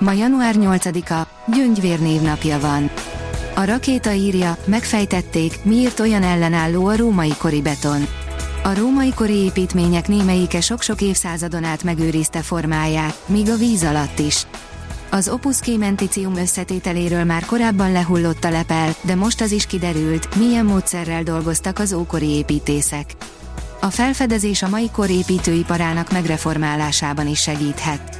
Ma január 8-a, Gyöngyvér névnapja van. A rakéta írja, megfejtették, miért olyan ellenálló a római kori beton. A római kori építmények némelyike sok-sok évszázadon át megőrizte formáját, míg a víz alatt is. Az Opus Cementitium összetételéről már korábban lehullott a lepel, de most az is kiderült, milyen módszerrel dolgoztak az ókori építészek. A felfedezés a mai kor építőiparának megreformálásában is segíthet.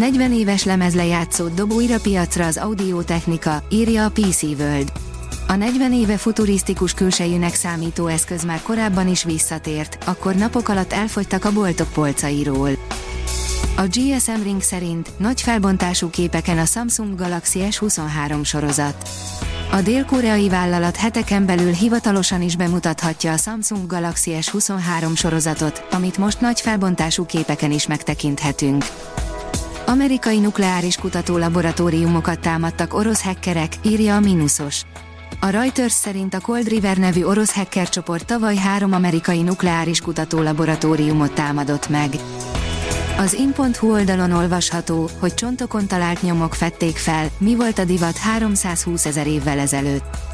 40 éves lemezlejátszót dob újra piacra az audiotechnika, írja a PC World. A 40 éve futurisztikus külsejűnek számító eszköz már korábban is visszatért, akkor napok alatt elfogytak a boltok polcairól. A GSM Ring szerint nagy felbontású képeken a Samsung Galaxy S23 sorozat. A dél-koreai vállalat heteken belül hivatalosan is bemutathatja a Samsung Galaxy S23 sorozatot, amit most nagy felbontású képeken is megtekinthetünk. Amerikai nukleáris kutató laboratóriumokat támadtak orosz hackerek, írja a Minusos. A Reuters szerint a Cold River nevű orosz hacker csoport tavaly három amerikai nukleáris kutató laboratóriumot támadott meg. Az in.hu oldalon olvasható, hogy csontokon talált nyomok fették fel, mi volt a divat 320 ezer évvel ezelőtt.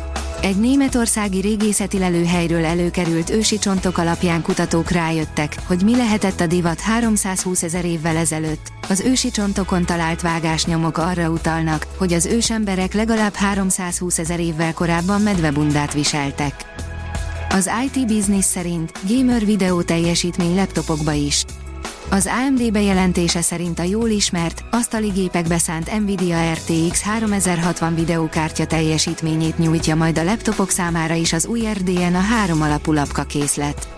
Egy németországi régészeti lelőhelyről előkerült ősi csontok alapján kutatók rájöttek, hogy mi lehetett a divat 320 ezer évvel ezelőtt. Az ősi csontokon talált vágásnyomok arra utalnak, hogy az ősemberek legalább 320 ezer évvel korábban medvebundát viseltek. Az IT Business szerint gamer videó teljesítmény laptopokba is. Az AMD bejelentése szerint a jól ismert, asztali gépekbe szánt Nvidia RTX 3060 videókártya teljesítményét nyújtja majd a laptopok számára is az új RDN a 3 alapú lapkakészlet.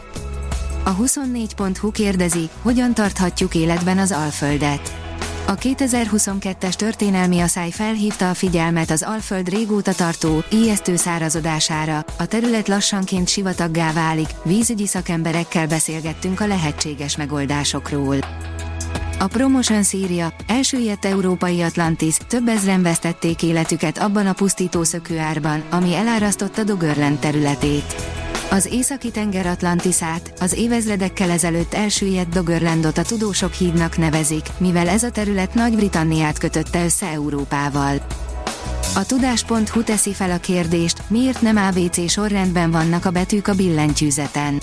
A 24.hu kérdezi, hogyan tarthatjuk életben az Alföldet. A 2022-es történelmi asszály felhívta a figyelmet az Alföld régóta tartó, ijesztő szárazodására, a terület lassanként sivataggá válik, vízügyi szakemberekkel beszélgettünk a lehetséges megoldásokról. A Promotion Szíria, elsüllyedt európai Atlantis, több ezren vesztették életüket abban a pusztító szökőárban, ami elárasztotta Dogörland területét. Az északi tenger Atlantisát, az évezredekkel ezelőtt elsüllyedt Doggerlandot a tudósok hídnak nevezik, mivel ez a terület Nagy-Britanniát kötötte össze Európával. A tudás.hu teszi fel a kérdést, miért nem ABC sorrendben vannak a betűk a billentyűzeten.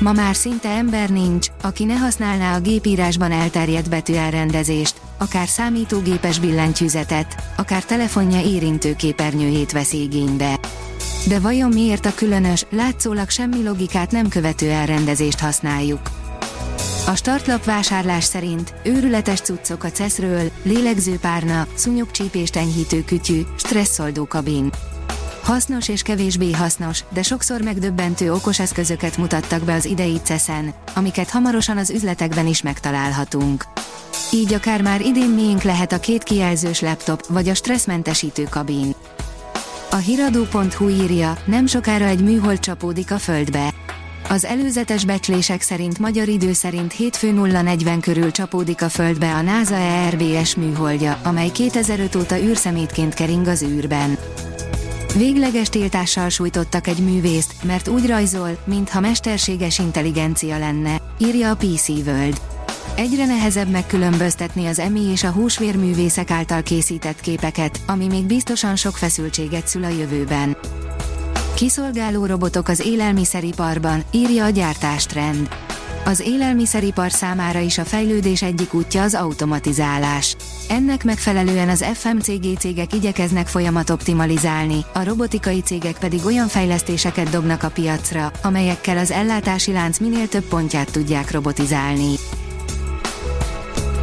Ma már szinte ember nincs, aki ne használná a gépírásban elterjedt betűelrendezést, akár számítógépes billentyűzetet, akár telefonja érintőképernyőjét vesz igénybe. De vajon miért a különös, látszólag semmi logikát nem követő elrendezést használjuk? A startlap vásárlás szerint őrületes cuccok a CESZ-ről, lélegzőpárna, szúnyogcsípést enyhítő kütyű, stresszoldó kabin. Hasznos és kevésbé hasznos, de sokszor megdöbbentő okos eszközöket mutattak be az idei CESZ-en, amiket hamarosan az üzletekben is megtalálhatunk. Így akár már idén miénk lehet a két kijelzős laptop vagy a stresszmentesítő kabin. A hiradó.hu írja, nem sokára egy műhold csapódik a földbe. Az előzetes becslések szerint magyar idő szerint hétfő 0-40 körül csapódik a földbe a NASA ERBS műholdja, amely 2005 óta űrszemétként kering az űrben. Végleges tiltással sújtottak egy művészt, mert úgy rajzol, mintha mesterséges intelligencia lenne, írja a PC World. Egyre nehezebb megkülönböztetni az emi és a húsvérművészek által készített képeket, ami még biztosan sok feszültséget szül a jövőben. Kiszolgáló robotok az élelmiszeriparban, írja a gyártástrend. Az élelmiszeripar számára is a fejlődés egyik útja az automatizálás. Ennek megfelelően az FMCG cégek igyekeznek folyamat optimalizálni, a robotikai cégek pedig olyan fejlesztéseket dobnak a piacra, amelyekkel az ellátási lánc minél több pontját tudják robotizálni.